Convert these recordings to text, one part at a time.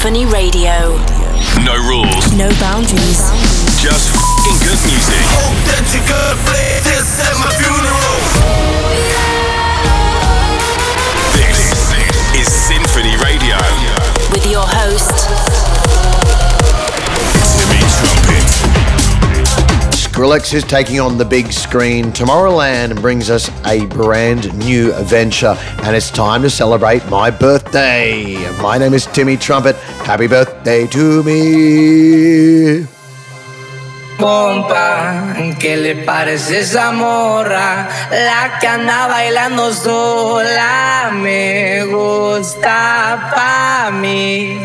Sinphony Radio. No rules, No boundaries. just fing good music. Hope that you could play this at my funeral. This is Sinphony Radio. With your host, Timmy Trumpet. Skrillex is taking on the big screen. Tomorrowland brings us a brand new adventure, and it's time to celebrate my birthday. My name is Timmy Trumpet. Happy birthday to me. Compa, ¿qué le parece esa morra? La que anda bailando sola me gusta pa' mí.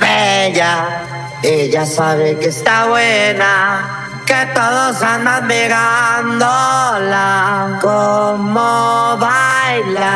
Ella, ella sabe que está buena, que todos andan mirándola como baila.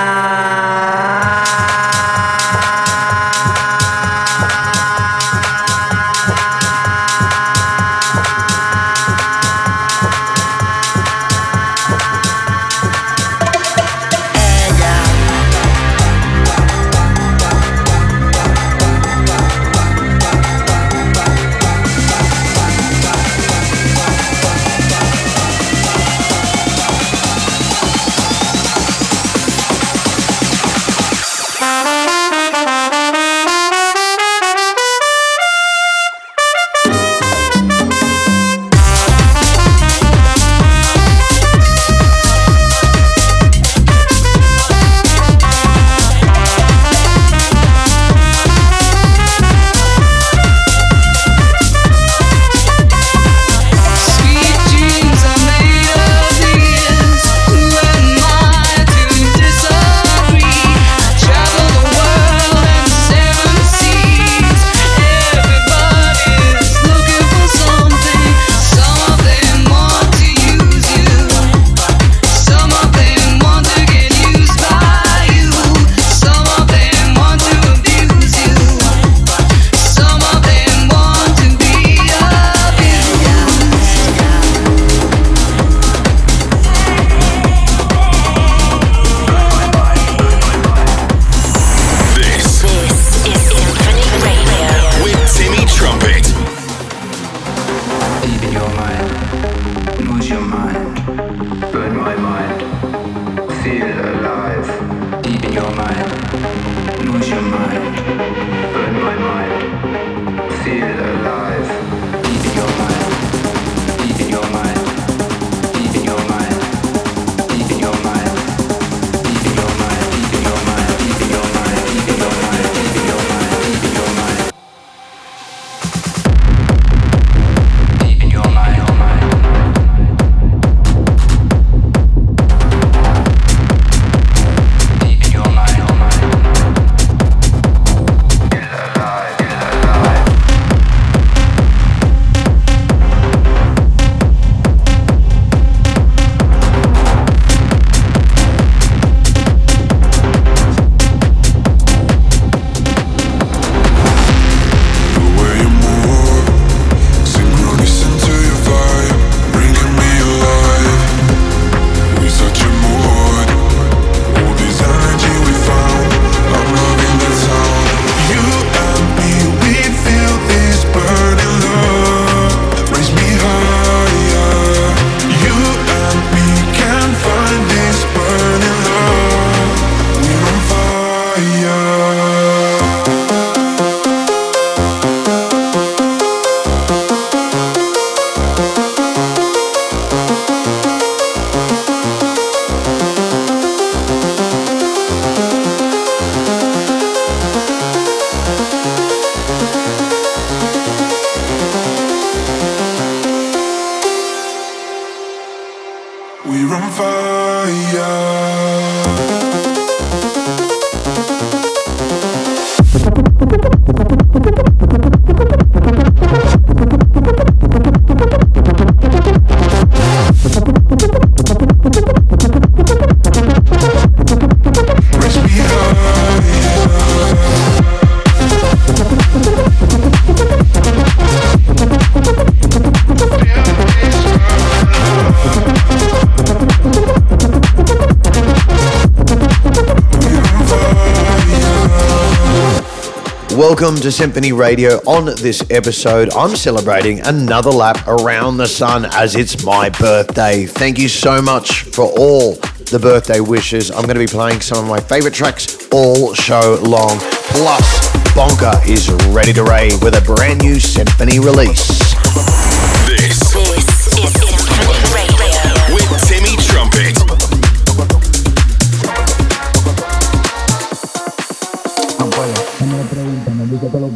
Welcome to Sinphony Radio. On this episode, I'm celebrating another lap around the sun as it's my birthday. Thank you so much for all the birthday wishes. I'm going to be playing some of my favorite tracks all show long. Plus, Bonka is ready to rave with a brand new Sinphony release.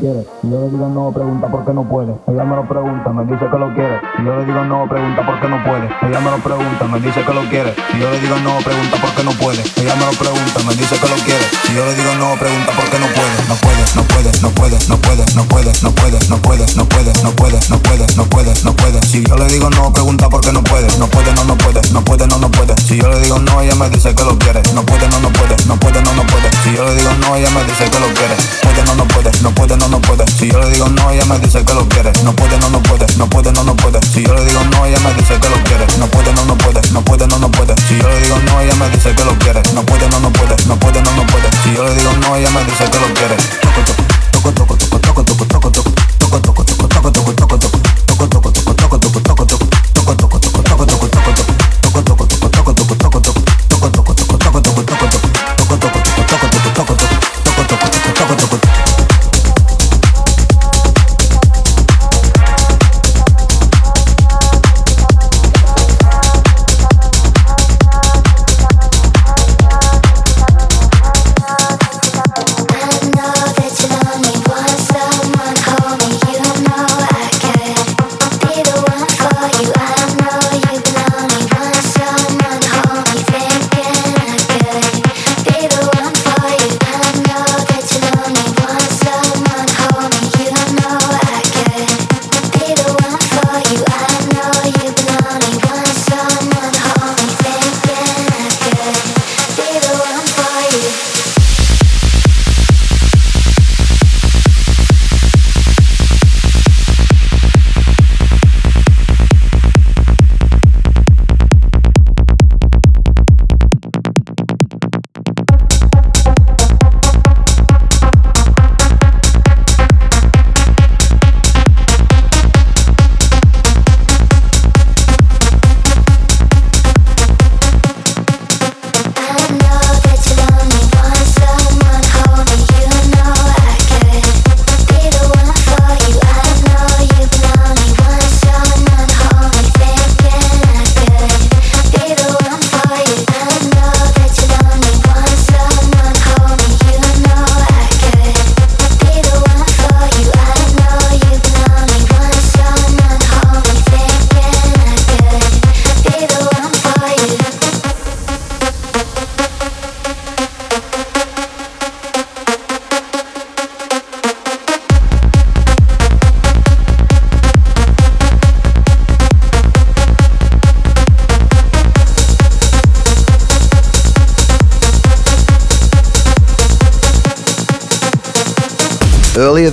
Si yo le digo no, pregunta por qué no puede. Ella me lo pregunta, me dice que lo quiere. Si yo le digo no, pregunta por qué no puede. Ella me lo pregunta, me dice que lo quiere. Si yo le digo no, pregunta por qué no puede. Ella me lo pregunta, me dice que lo quiere. Si yo le digo no, pregunta por qué no puede. No puede, no puede, no puede, no puede, no puede, no puede, no puede, no puede, no puede, no puede, no puede, no puede. Si yo le digo no, pregunta por qué no puede. No puede, no, no puede, no puede, no, no puede. Si yo le digo no, ella me dice que lo quiere. No puede, no, no puede, no puede, no, no puede. Si yo le digo no, ella me dice que lo quiere. Puede, no, no puede, no puede, no, no puede. Si yo le digo no, ella me dice que lo quiere. No puede, no, no puede, no puede, no, no puede. Si yo le digo no, ella me dice que lo quiere. No puede, no, no puede, no puede, no, no puede. Si yo le digo no, ella me dice que lo quiere. No puede, no, no puede, no puede, no, no puede. Si yo le digo no, ella me dice que lo quiere. Toco, toco, toco, toco, toco, toco, toco, toco, toco, toco, toco, toco, toco, toco, toco, toco, toco,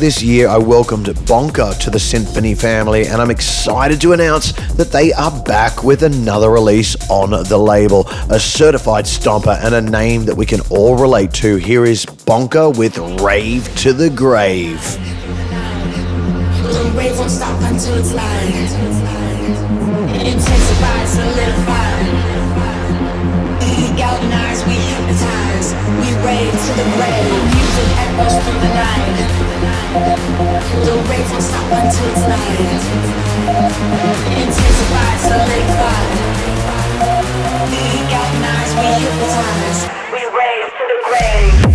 this year, I welcomed Bonka to the Sinphony family, and I'm excited to announce that they are back with another release on the label. A certified stomper and a name that we can all relate to. Here is Bonka with Rave to the Grave. We. We rave to the grave. Music echoes through the night. The rave won't stop until it's live. Intensify, solidify. We galvanize, we hypnotize. We rave to the grave.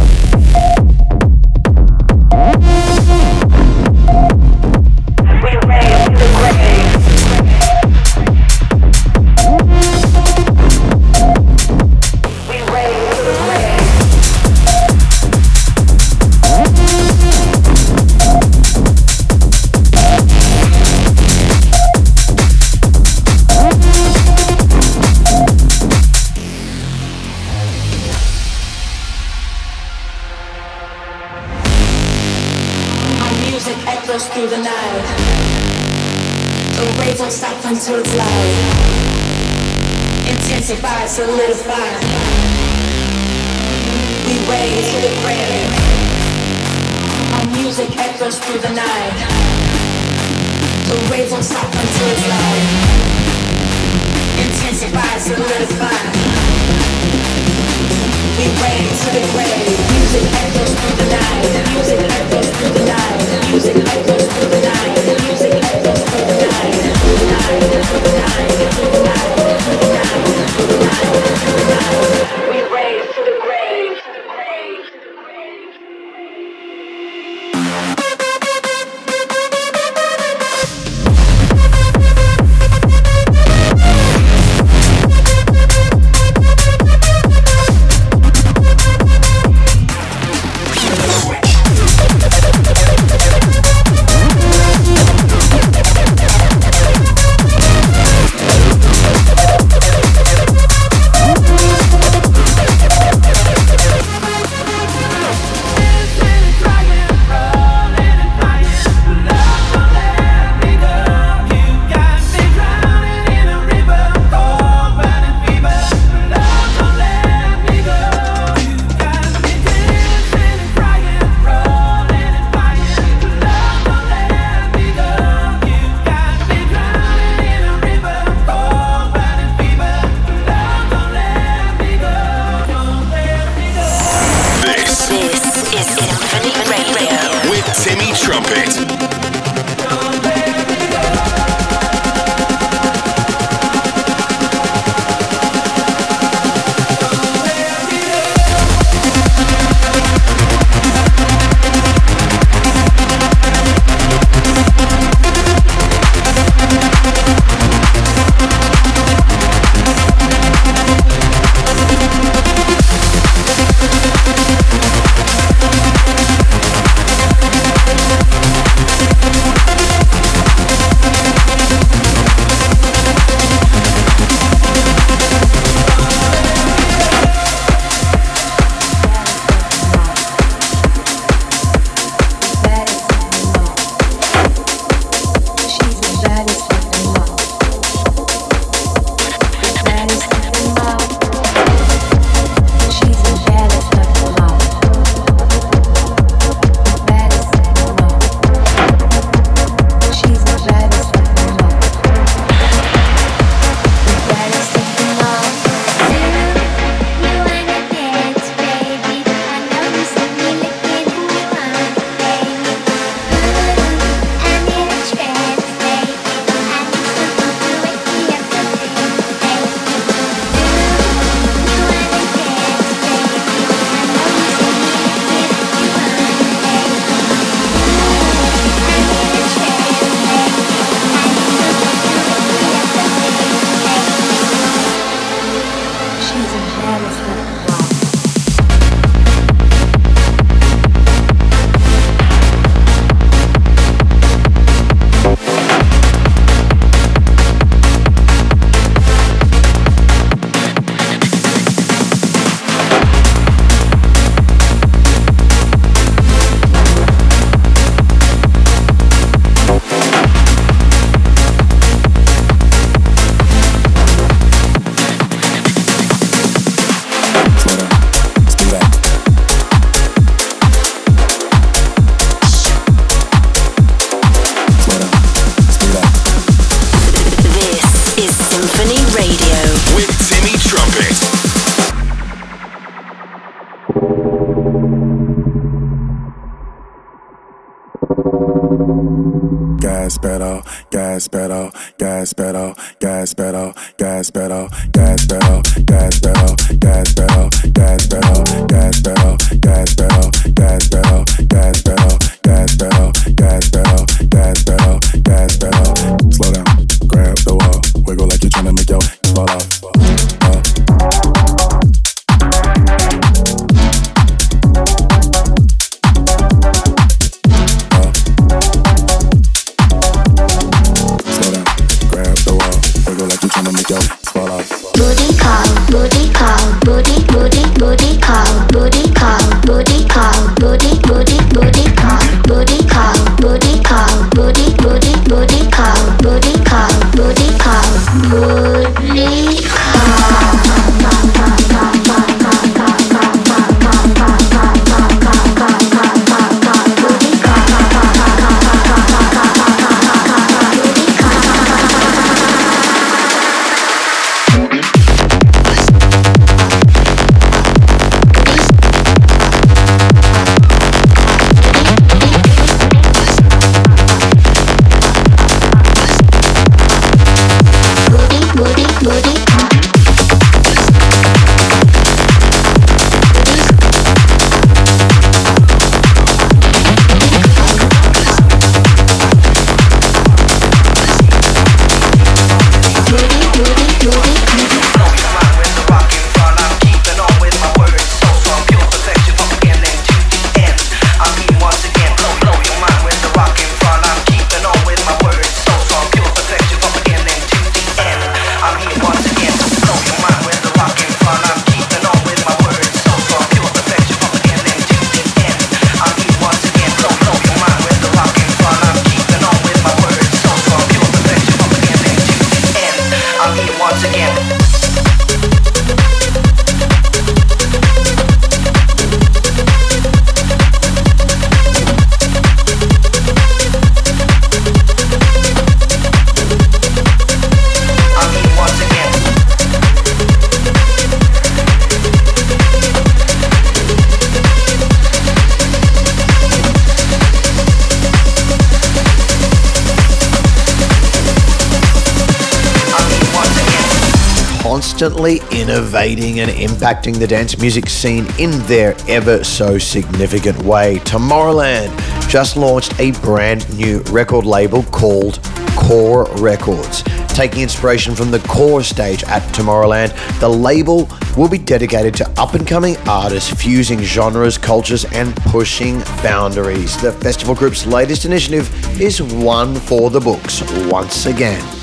constantly innovating and impacting the dance music scene in their ever so significant way. Tomorrowland just launched a brand new record label called Core Records. Taking inspiration from the core stage at Tomorrowland, the label will be dedicated to up and coming artists fusing genres, cultures, and pushing boundaries. The festival group's latest initiative is one for the books once again.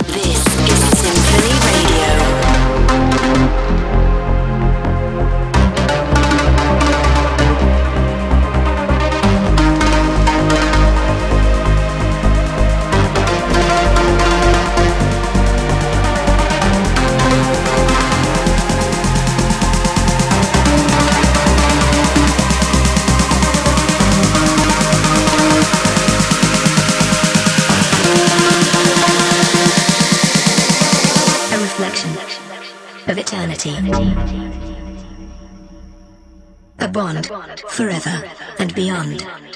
forever and beyond.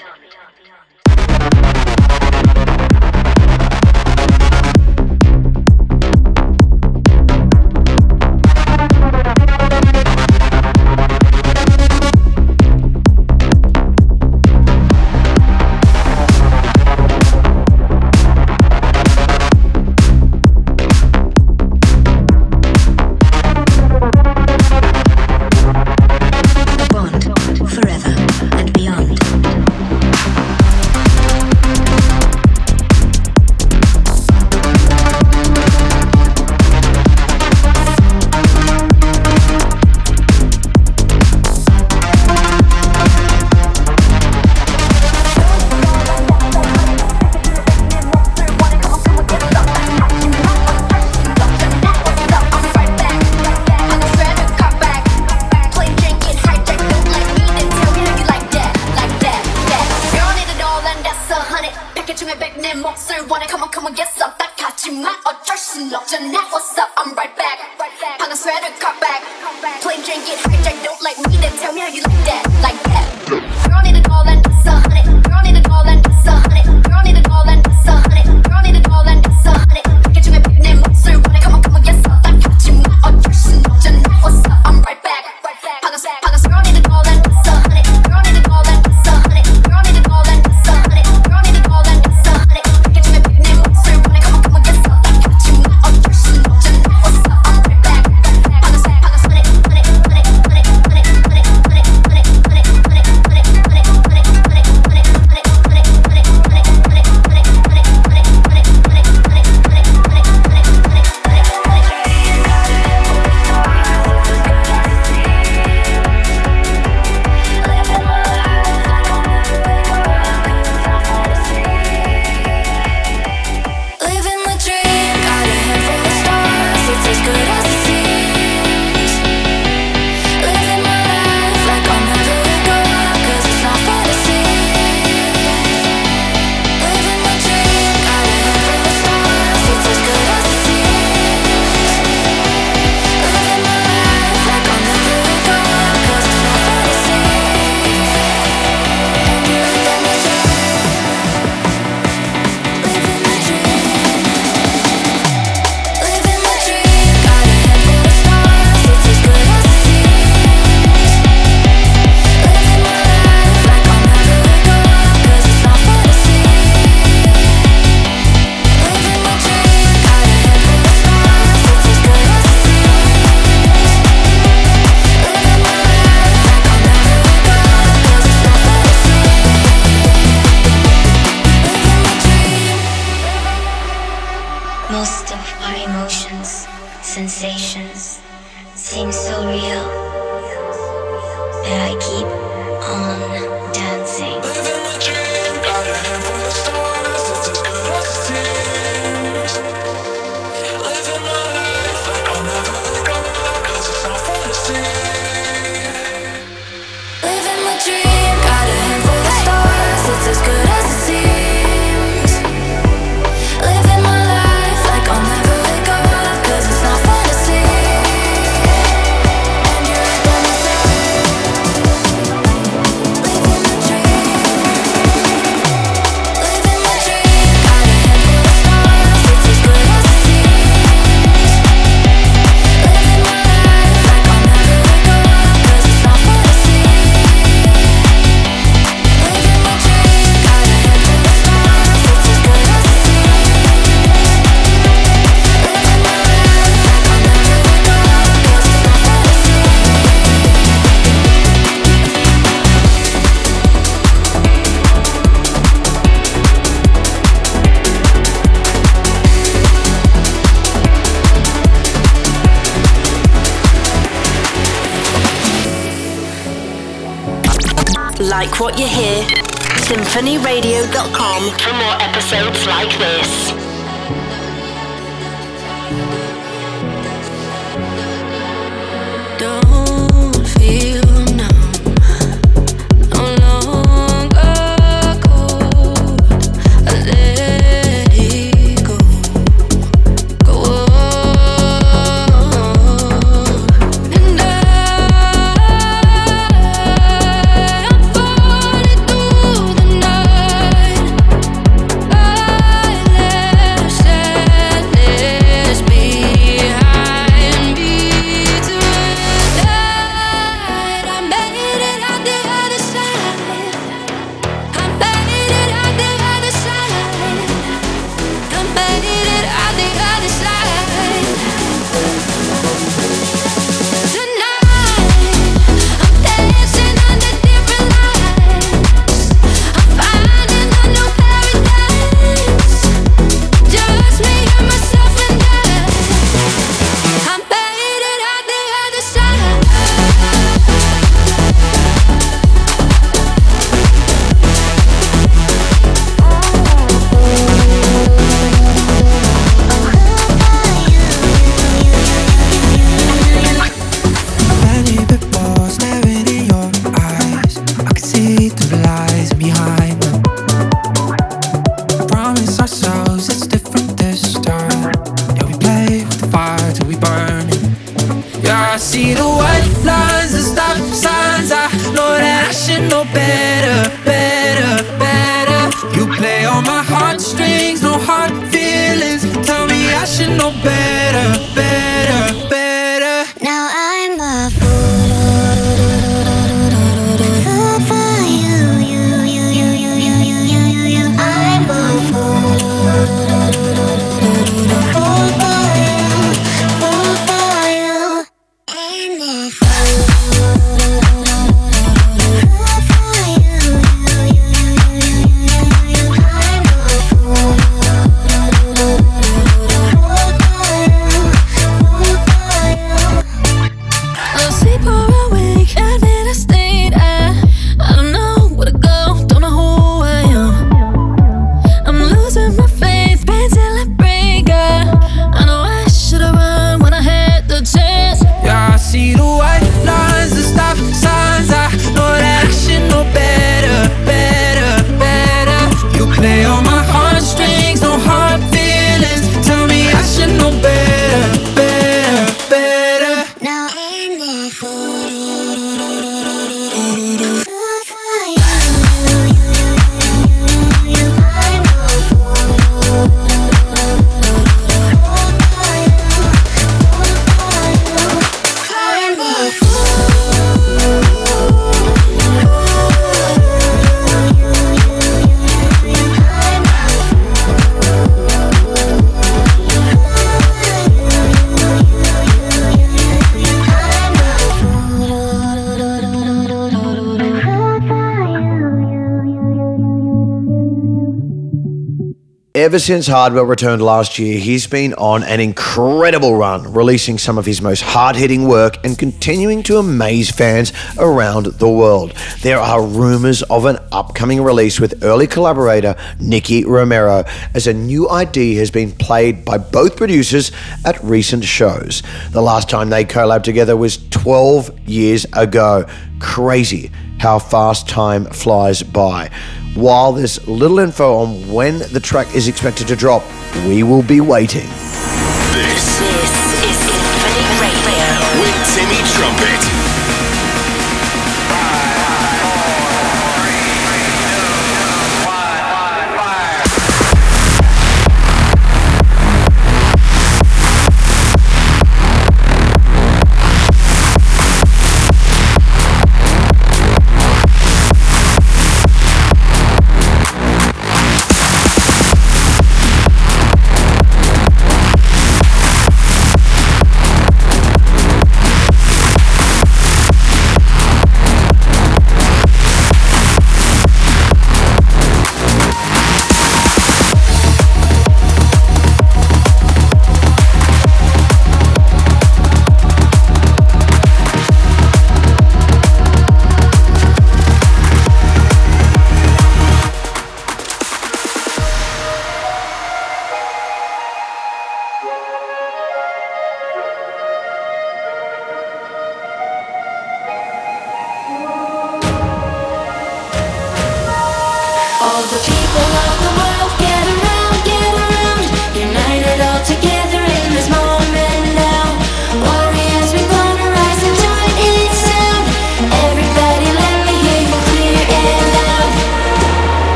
what you hear. SinphonyRadio.com for more episodes like this. ever since Hardwell returned last year, he's been on an incredible run, releasing some of his most hard hitting work and continuing to amaze fans around the world. There are rumors of an upcoming release with early collaborator Nicky Romero, as a new ID has been played by both producers at recent shows. The last time they collabed together was 12 years ago. Crazy how fast time flies by. While there's little info on when the track is expected to drop, we will be waiting. This, this is Infinite Radio with Timmy Trumpet.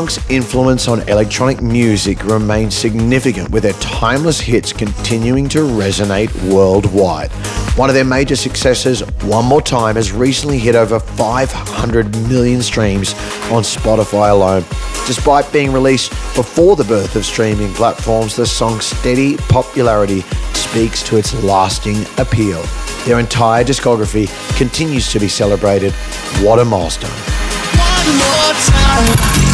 Punk's influence on electronic music remains significant, with their timeless hits continuing to resonate worldwide. One of their major successes, One More Time, has recently hit over 500 million streams on Spotify alone. Despite being released before the birth of streaming platforms, the song's steady popularity speaks to its lasting appeal. Their entire discography continues to be celebrated. What a milestone!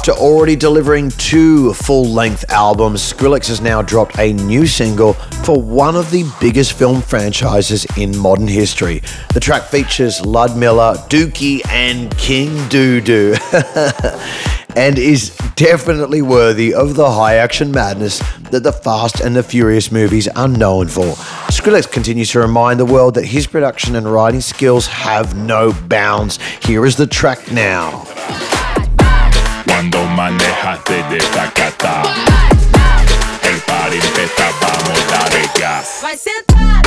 After already delivering two full length albums, Skrillex has now dropped a new single for one of the biggest film franchises in modern history. The track features Ludmilla, Duki, and King Doodoo. and is definitely worthy of the high action madness that the Fast and the Furious movies are known for. Skrillex continues to remind the world that his production and writing skills have no bounds. Here is the track now. Cuando manejas de desacata El party empieza, vamos dale gas Vai sentar.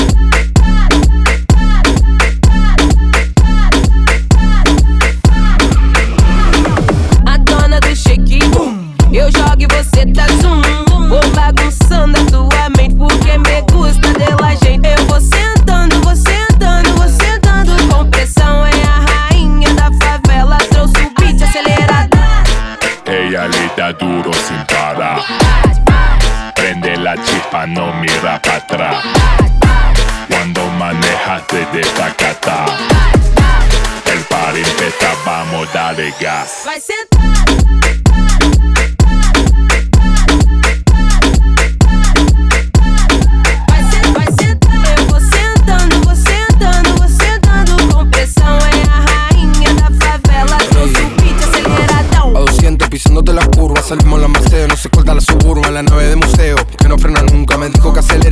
A dona do shake boom. Eu jogo e você tá zoom. Vou bagunçando a tua mente porque me gusta dela, gente. Eu vou sentando, Duro sin parar Prende la chispa, no mira para atrás. Cuando manejas de desacata El party empieza, vamos dale gas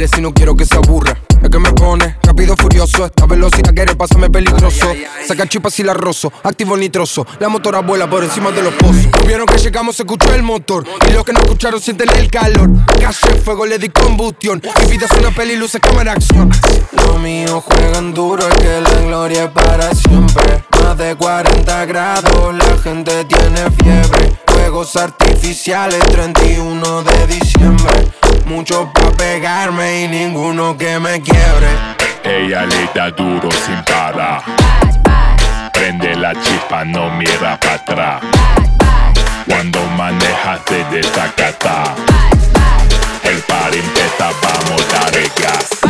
acelere si no quiero que se aburra. Es que me pone rápido furioso, esta velocidad quiere pasarme peligroso. Saca chispas y la rozo, activo el nitroso, la motora vuela por encima de los pozos. Vieron que llegamos, se escuchó el motor, y los que no escucharon sienten el calor. Calle fuego, le di combustión, mi vida es una peli, luces, cámara, acción. Los míos juegan duro, es que la gloria es para siempre. Más de 40 grados, la gente tiene fiebre. Fuegos artificiales, 31 de diciembre. Muchos pa' pegarme y ninguno que me quiebre. Ella le da duro sin parar Prende la chispa, no mira para atrás Cuando manejas de desacata El party empieza, vamos dale gas Vai sentar.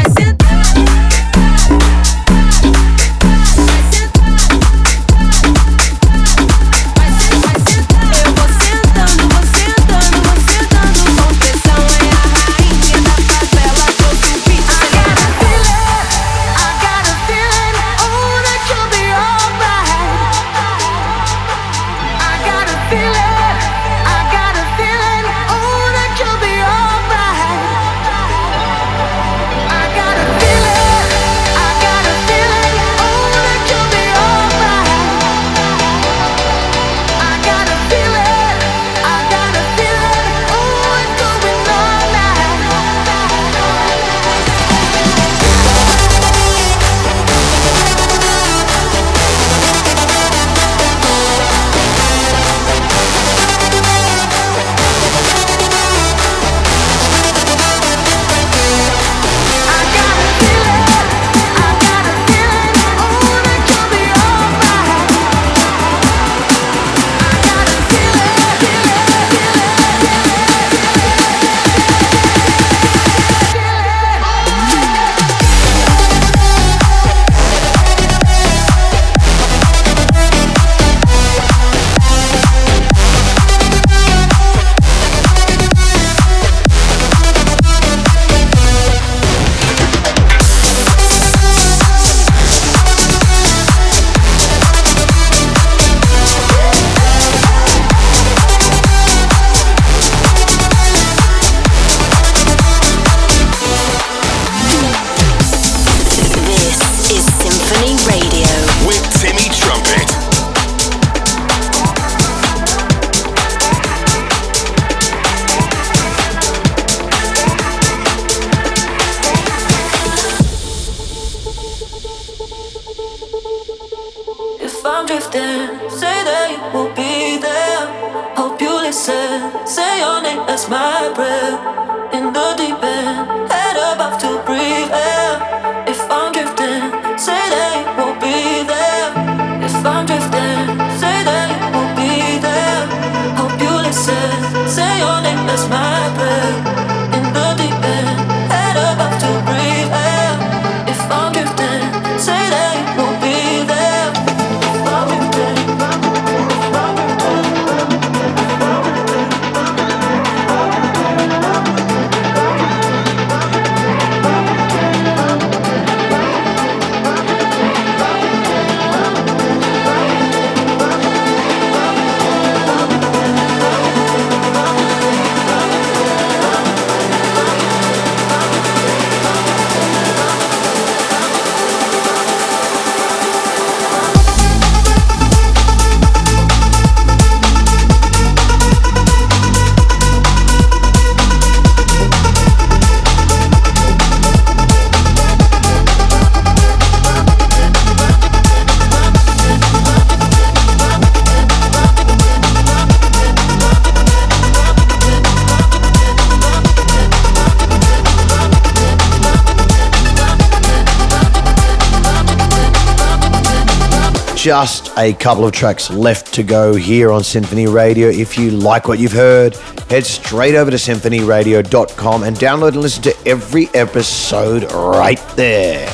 just a couple of tracks left to go here on Sinphony Radio. If you like what you've heard, head straight over to SinphonyRadio.com and download and listen to every episode right there.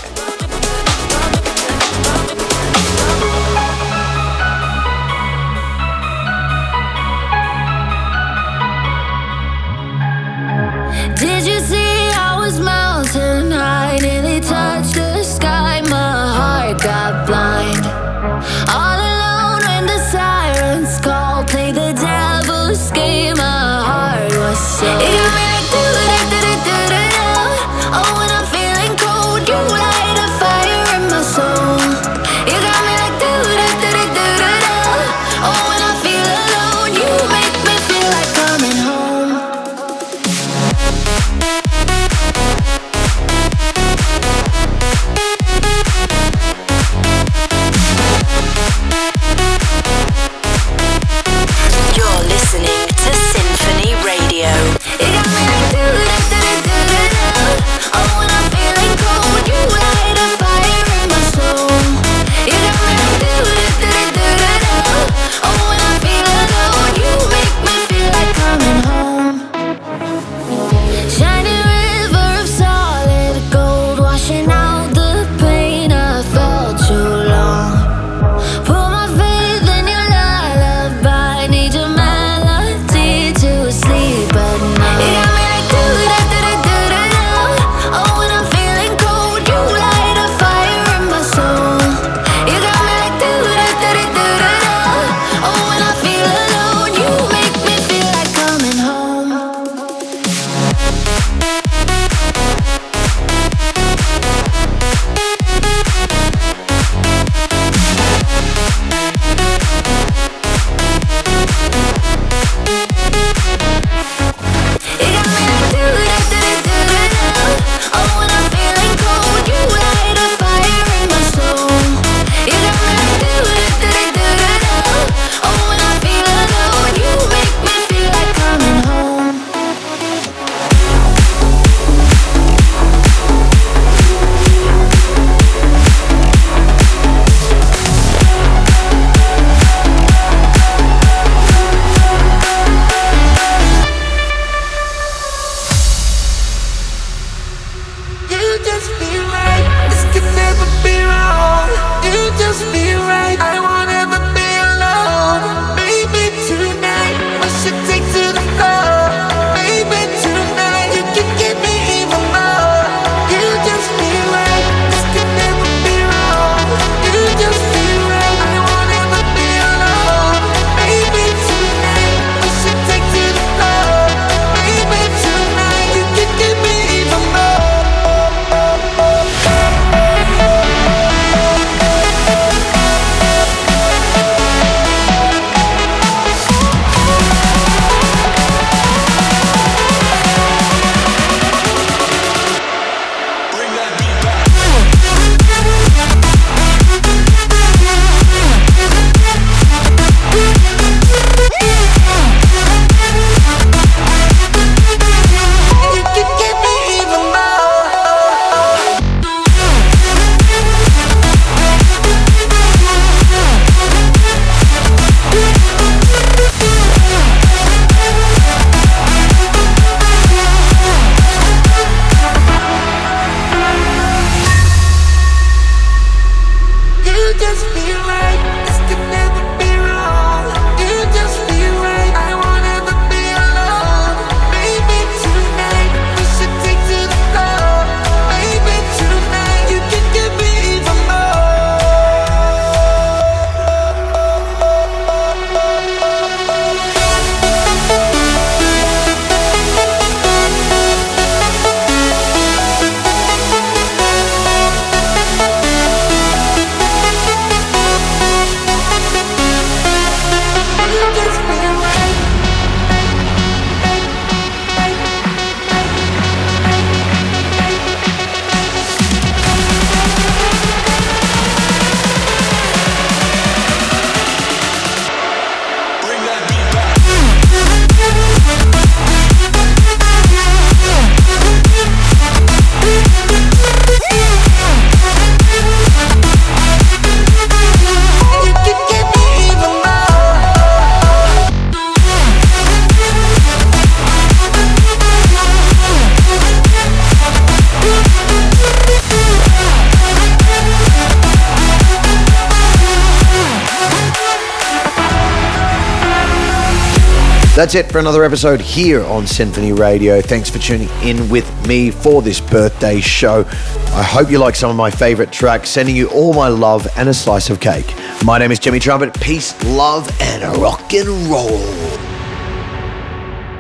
That's it for another episode here on Sinphony Radio. Thanks for tuning in with me for this birthday show. I hope you like some of my favorite tracks, sending you all my love and a slice of cake. My name is Timmy Trumpet. Peace, love, and rock and roll.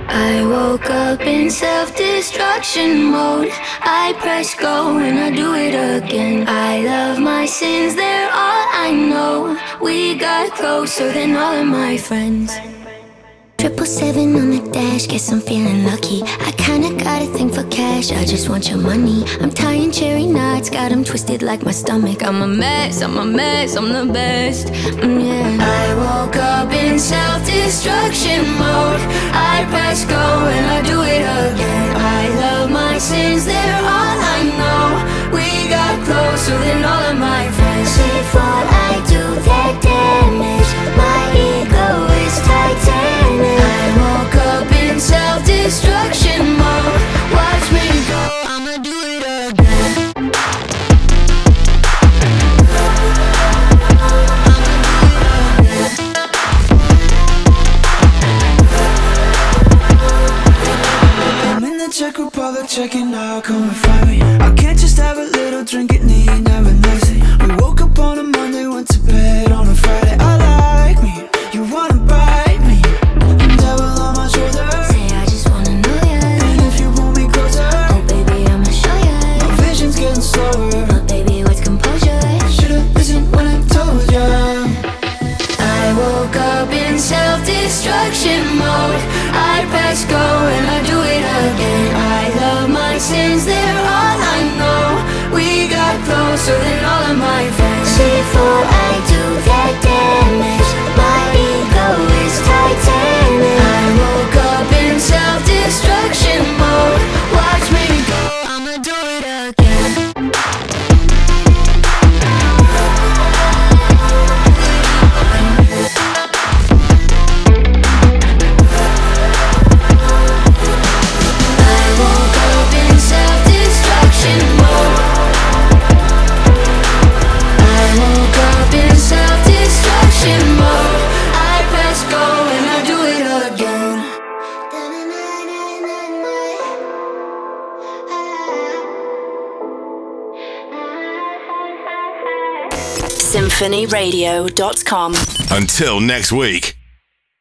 I woke up in self-destruction mode. I press go and I do it again. I love my sins, they're all I know. We got closer than all of my friends. Triple seven on the dash, guess I'm feeling lucky. I kinda got a thing for cash, I just want your money. I'm tying cherry knots, got 'em twisted like my stomach. I'm a mess, I'm a mess, I'm the best. Mm, yeah. I woke up in self destruction mode. I press go and I do it again. I love my sins, they're all I know. We got closer than all of my friends. Before I SinphonyRadio.com. Until next week.